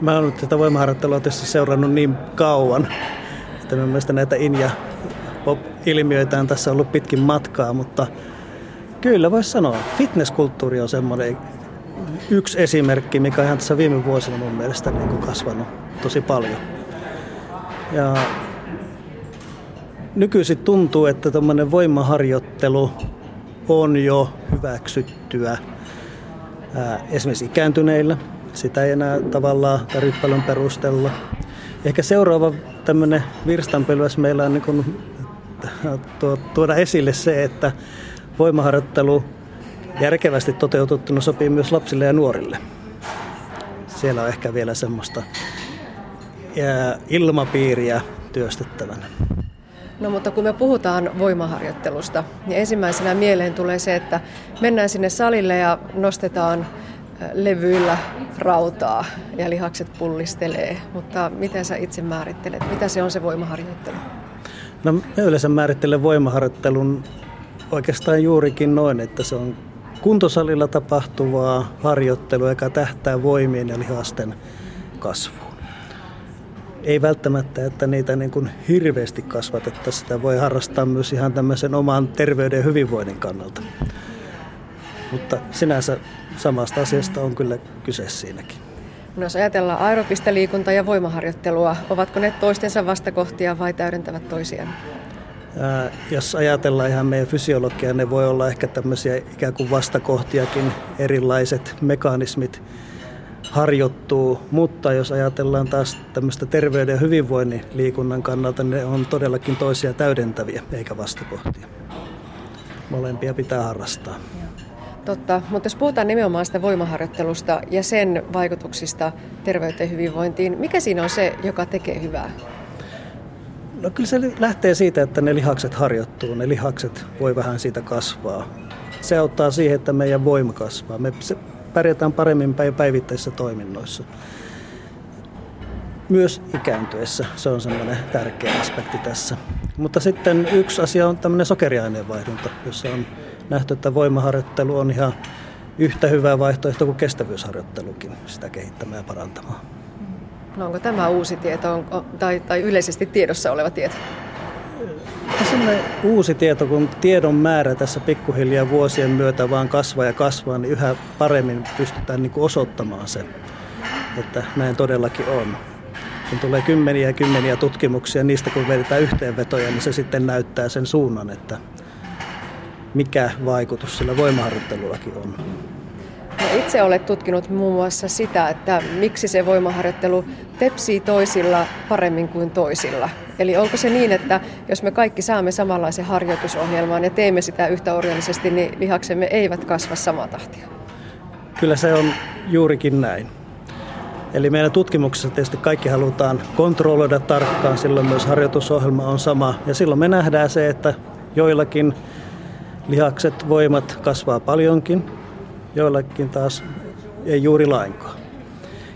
Mä oon tätä voimaharjoittelua tietysti seurannut niin kauan, että minun mielestä näitä in- ja pop-ilmiöitä on tässä ollut pitkin matkaa, mutta kyllä voisi sanoa, fitnesskulttuuri on semmoinen yksi esimerkki, mikä on ihan tässä viime vuosina mun mielestä niin kuin kasvanut tosi paljon. Ja nykyisin tuntuu, että tämmöinen voimaharjoittelu on jo hyväksyttyä esimerkiksi ikääntyneillä. Sitä ei enää tavallaan tarvitse paljon perustella. Ehkä seuraava tämmöinen virstanpylväs meillä on niin kuin, tuoda esille se, että voimaharjoittelu järkevästi toteutettuna sopii myös lapsille ja nuorille. Siellä on ehkä vielä semmoista ilmapiiriä työstettävänä. No mutta kun me puhutaan voimaharjoittelusta, niin ensimmäisenä mieleen tulee se, että mennään sinne salille ja nostetaan levyillä rautaa ja lihakset pullistelee. Mutta miten sä itse määrittelet, mitä se on se voimaharjoittelu? No mä yleensä määrittelen voimaharjoittelun oikeastaan juurikin noin, että se on kuntosalilla tapahtuvaa harjoittelua, joka tähtää voimien ja lihasten kasvuun. Ei välttämättä, että niitä niin kuin hirveästi kasvatettaisiin. Sitä voi harrastaa myös ihan tämmöisen oman terveyden ja hyvinvoinnin kannalta. Mutta sinänsä samasta asiasta on kyllä kyse siinäkin. No jos ajatellaan aerobista liikuntaa ja voimaharjoittelua, ovatko ne toistensa vastakohtia vai täydentävät toisiaan? Ää, jos ajatellaan ihan meidän fysiologiaa, ne voi olla ehkä tämmöisiä ikään kuin vastakohtiakin, erilaiset mekanismit harjoittuu, mutta jos ajatellaan taas tämmöistä terveyden ja hyvinvoinnin liikunnan kannalta, ne on todellakin toisia täydentäviä eikä vastakohtia. Molempia pitää harrastaa. Totta, mutta jos puhutaan nimenomaan sitä voimaharjoittelusta ja sen vaikutuksista terveyteen hyvinvointiin, mikä siinä on se, joka tekee hyvää? No kyllä se lähtee siitä, että ne lihakset harjoittuu, ne lihakset voi vähän siitä kasvaa. Se auttaa siihen, että meidän voima kasvaa. Me pärjätään paremmin päivittäisissä toiminnoissa. Myös ikääntyessä se on semmoinen tärkeä aspekti tässä. Mutta sitten yksi asia on tämmöinen sokeriaineenvaihdunta, jossa on nähty, että voimaharjoittelu on ihan yhtä hyvä vaihtoehto kuin kestävyysharjoittelukin sitä kehittämään ja parantamaan. No onko tämä uusi tieto on, tai, tai yleisesti tiedossa oleva tieto? Sellainen uusi tieto, kun tiedon määrä tässä pikkuhiljaa vuosien myötä vaan kasvaa ja kasvaa, niin yhä paremmin pystytään niin kuin osoittamaan se, että näin todellakin on. Kun tulee kymmeniä ja kymmeniä tutkimuksia, niistä kun vedetään yhteenvetoja, niin se sitten näyttää sen suunnan, että mikä vaikutus sillä voimaharjoittelullakin on. No itse olet tutkinut muun muassa sitä, että miksi se voimaharjoittelu tepsii toisilla paremmin kuin toisilla. Eli onko se niin, että jos me kaikki saamme samanlaisen harjoitusohjelman ja teemme sitä yhtä orjallisesti, niin lihaksemme eivät kasva samaa tahtia? Kyllä se on juurikin näin. Eli meidän tutkimuksessa tietysti kaikki halutaan kontrolloida tarkkaan, silloin myös harjoitusohjelma on sama. Ja silloin me nähdään se, että joillakin lihakset, voimat kasvaa paljonkin, joillakin taas ei juuri lainkaan.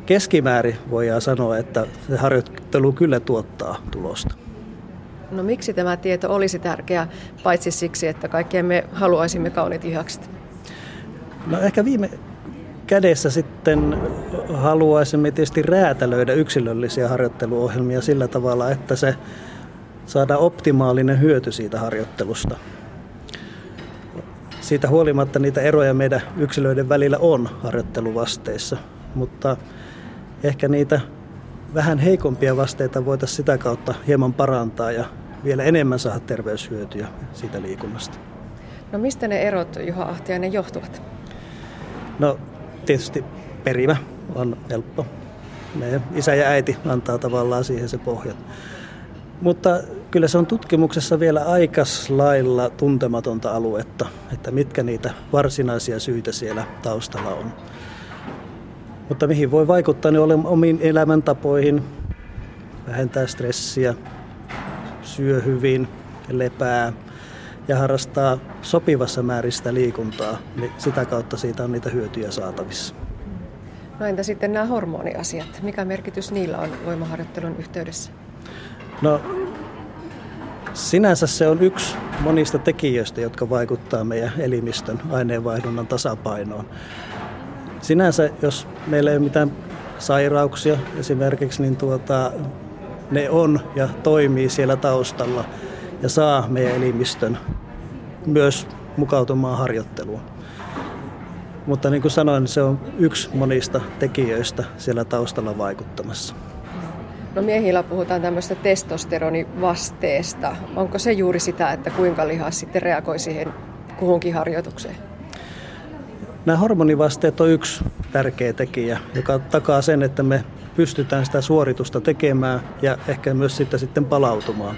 Keskimäärin voidaan sanoa, että se harjoittelu kyllä tuottaa tulosta. No miksi tämä tieto olisi tärkeä, paitsi siksi, että kaikkien me haluaisimme kauniit lihakset? No ehkä viime kädessä sitten haluaisimme tietysti räätälöidä yksilöllisiä harjoitteluohjelmia sillä tavalla, että se saada optimaalinen hyöty siitä harjoittelusta siitä huolimatta niitä eroja meidän yksilöiden välillä on harjoitteluvasteissa, mutta ehkä niitä vähän heikompia vasteita voitaisiin sitä kautta hieman parantaa ja vielä enemmän saada terveyshyötyjä siitä liikunnasta. No mistä ne erot, Juha Ahtiainen, johtuvat? No tietysti perimä on helppo. Meidän isä ja äiti antaa tavallaan siihen se pohjan. Mutta kyllä se on tutkimuksessa vielä aikas lailla tuntematonta aluetta, että mitkä niitä varsinaisia syitä siellä taustalla on. Mutta mihin voi vaikuttaa, niin olen omiin elämäntapoihin, vähentää stressiä, syö hyvin, lepää ja harrastaa sopivassa määristä liikuntaa, niin sitä kautta siitä on niitä hyötyjä saatavissa. No entä sitten nämä hormoniasiat? Mikä merkitys niillä on voimaharjoittelun yhteydessä? No sinänsä se on yksi monista tekijöistä, jotka vaikuttaa meidän elimistön aineenvaihdunnan tasapainoon. Sinänsä, jos meillä ei ole mitään sairauksia esimerkiksi, niin tuota, ne on ja toimii siellä taustalla ja saa meidän elimistön myös mukautumaan harjoitteluun. Mutta niin kuin sanoin, se on yksi monista tekijöistä siellä taustalla vaikuttamassa. No miehillä puhutaan tämmöistä testosteronivasteesta. Onko se juuri sitä, että kuinka lihas sitten reagoi siihen kuhunkin harjoitukseen? Nämä hormonivasteet on yksi tärkeä tekijä, joka takaa sen, että me pystytään sitä suoritusta tekemään ja ehkä myös sitä sitten palautumaan.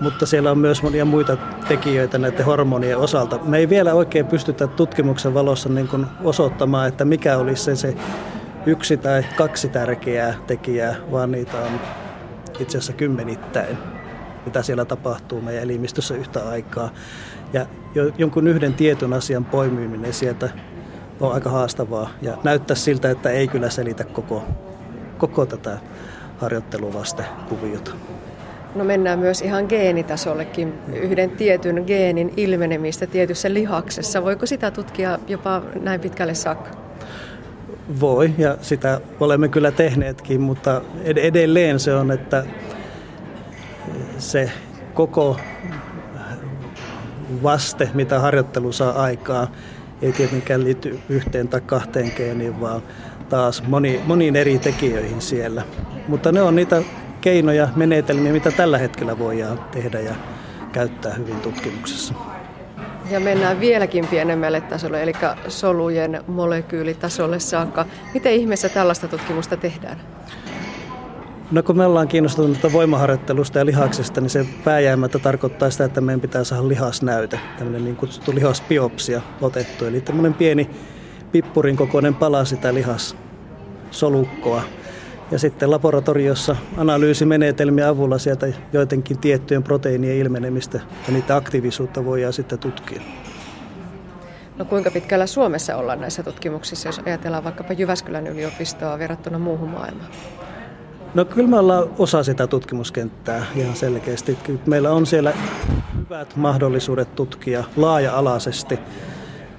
Mutta siellä on myös monia muita tekijöitä näiden hormonien osalta. Me ei vielä oikein pystytä tutkimuksen valossa niin kuin osoittamaan, että mikä olisi se, se yksi tai kaksi tärkeää tekijää, vaan niitä on itse asiassa kymmenittäin, mitä siellä tapahtuu meidän elimistössä yhtä aikaa. Ja jonkun yhden tietyn asian poimiminen sieltä on aika haastavaa ja näyttää siltä, että ei kyllä selitä koko, koko tätä harjoitteluvastekuviota. No mennään myös ihan geenitasollekin, yhden tietyn geenin ilmenemistä tietyssä lihaksessa. Voiko sitä tutkia jopa näin pitkälle saakka? Voi, ja sitä olemme kyllä tehneetkin, mutta edelleen se on, että se koko vaste, mitä harjoittelu saa aikaa, ei tietenkään liity yhteen tai kahteen geeniin, vaan taas moni, moniin eri tekijöihin siellä. Mutta ne on niitä keinoja, menetelmiä, mitä tällä hetkellä voidaan tehdä ja käyttää hyvin tutkimuksessa. Ja mennään vieläkin pienemmälle tasolle, eli solujen molekyylitasolle saakka. Miten ihmeessä tällaista tutkimusta tehdään? No kun me ollaan kiinnostuneita voimaharjoittelusta ja lihaksesta, niin se pääjäämättä tarkoittaa sitä, että meidän pitää saada lihasnäyte, tämmöinen niin kutsuttu lihasbiopsia otettu. Eli tämmöinen pieni pippurin kokoinen pala sitä lihassolukkoa. Ja sitten laboratoriossa analyysimenetelmien avulla sieltä joidenkin tiettyjen proteiinien ilmenemistä ja niitä aktiivisuutta voidaan sitten tutkia. No kuinka pitkällä Suomessa ollaan näissä tutkimuksissa, jos ajatellaan vaikkapa Jyväskylän yliopistoa verrattuna muuhun maailmaan? No kyllä me ollaan osa sitä tutkimuskenttää ihan selkeästi. Meillä on siellä hyvät mahdollisuudet tutkia laaja-alaisesti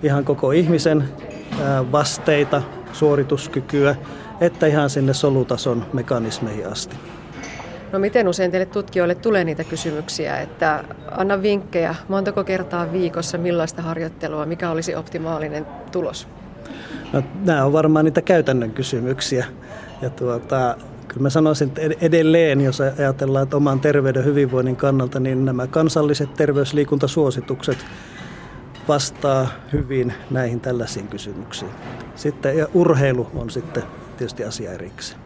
ihan koko ihmisen vasteita, suorituskykyä, että ihan sinne solutason mekanismeihin asti. No miten usein teille tutkijoille tulee niitä kysymyksiä, että anna vinkkejä, montako kertaa viikossa, millaista harjoittelua, mikä olisi optimaalinen tulos? No, nämä on varmaan niitä käytännön kysymyksiä. Ja tuota, kyllä mä sanoisin, että edelleen, jos ajatellaan että oman terveyden hyvinvoinnin kannalta, niin nämä kansalliset terveysliikuntasuositukset vastaa hyvin näihin tällaisiin kysymyksiin. Sitten ja urheilu on sitten tietysti asia erikseen.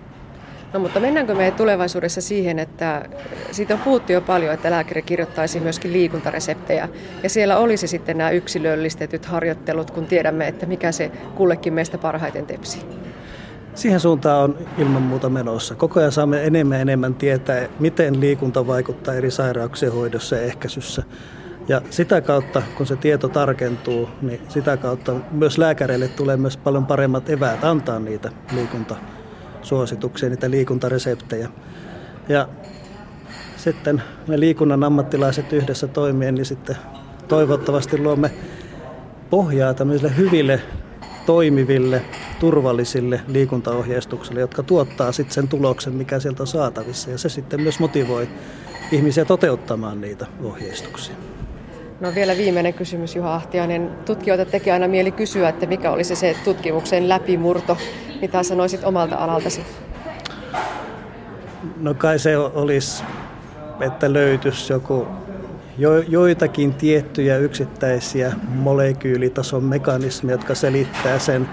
No mutta mennäänkö me tulevaisuudessa siihen, että siitä on puhuttu jo paljon, että lääkäri kirjoittaisi myöskin liikuntareseptejä ja siellä olisi sitten nämä yksilöllistetyt harjoittelut, kun tiedämme, että mikä se kullekin meistä parhaiten tepsi. Siihen suuntaan on ilman muuta menossa. Koko ajan saamme enemmän ja enemmän tietää, miten liikunta vaikuttaa eri sairauksien hoidossa ja ehkäisyssä. Ja sitä kautta, kun se tieto tarkentuu, niin sitä kautta myös lääkäreille tulee myös paljon paremmat eväät antaa niitä liikuntasuosituksia, niitä liikuntareseptejä. Ja sitten me liikunnan ammattilaiset yhdessä toimien, niin sitten toivottavasti luomme pohjaa tämmöisille hyville, toimiville, turvallisille liikuntaohjeistuksille, jotka tuottaa sitten sen tuloksen, mikä sieltä on saatavissa. Ja se sitten myös motivoi ihmisiä toteuttamaan niitä ohjeistuksia. No vielä viimeinen kysymys Juha Ahtiainen. Tutkijoita tekee aina mieli kysyä, että mikä olisi se tutkimuksen läpimurto. Mitä sanoisit omalta alaltasi? No kai se olisi, että löytyisi joku jo, joitakin tiettyjä yksittäisiä molekyylitason mekanismeja, jotka selittää sen,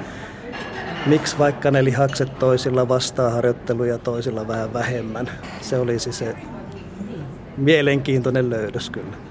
miksi vaikka ne lihakset toisilla vastaa harjoitteluja toisilla vähän vähemmän. Se olisi se mielenkiintoinen löydös kyllä.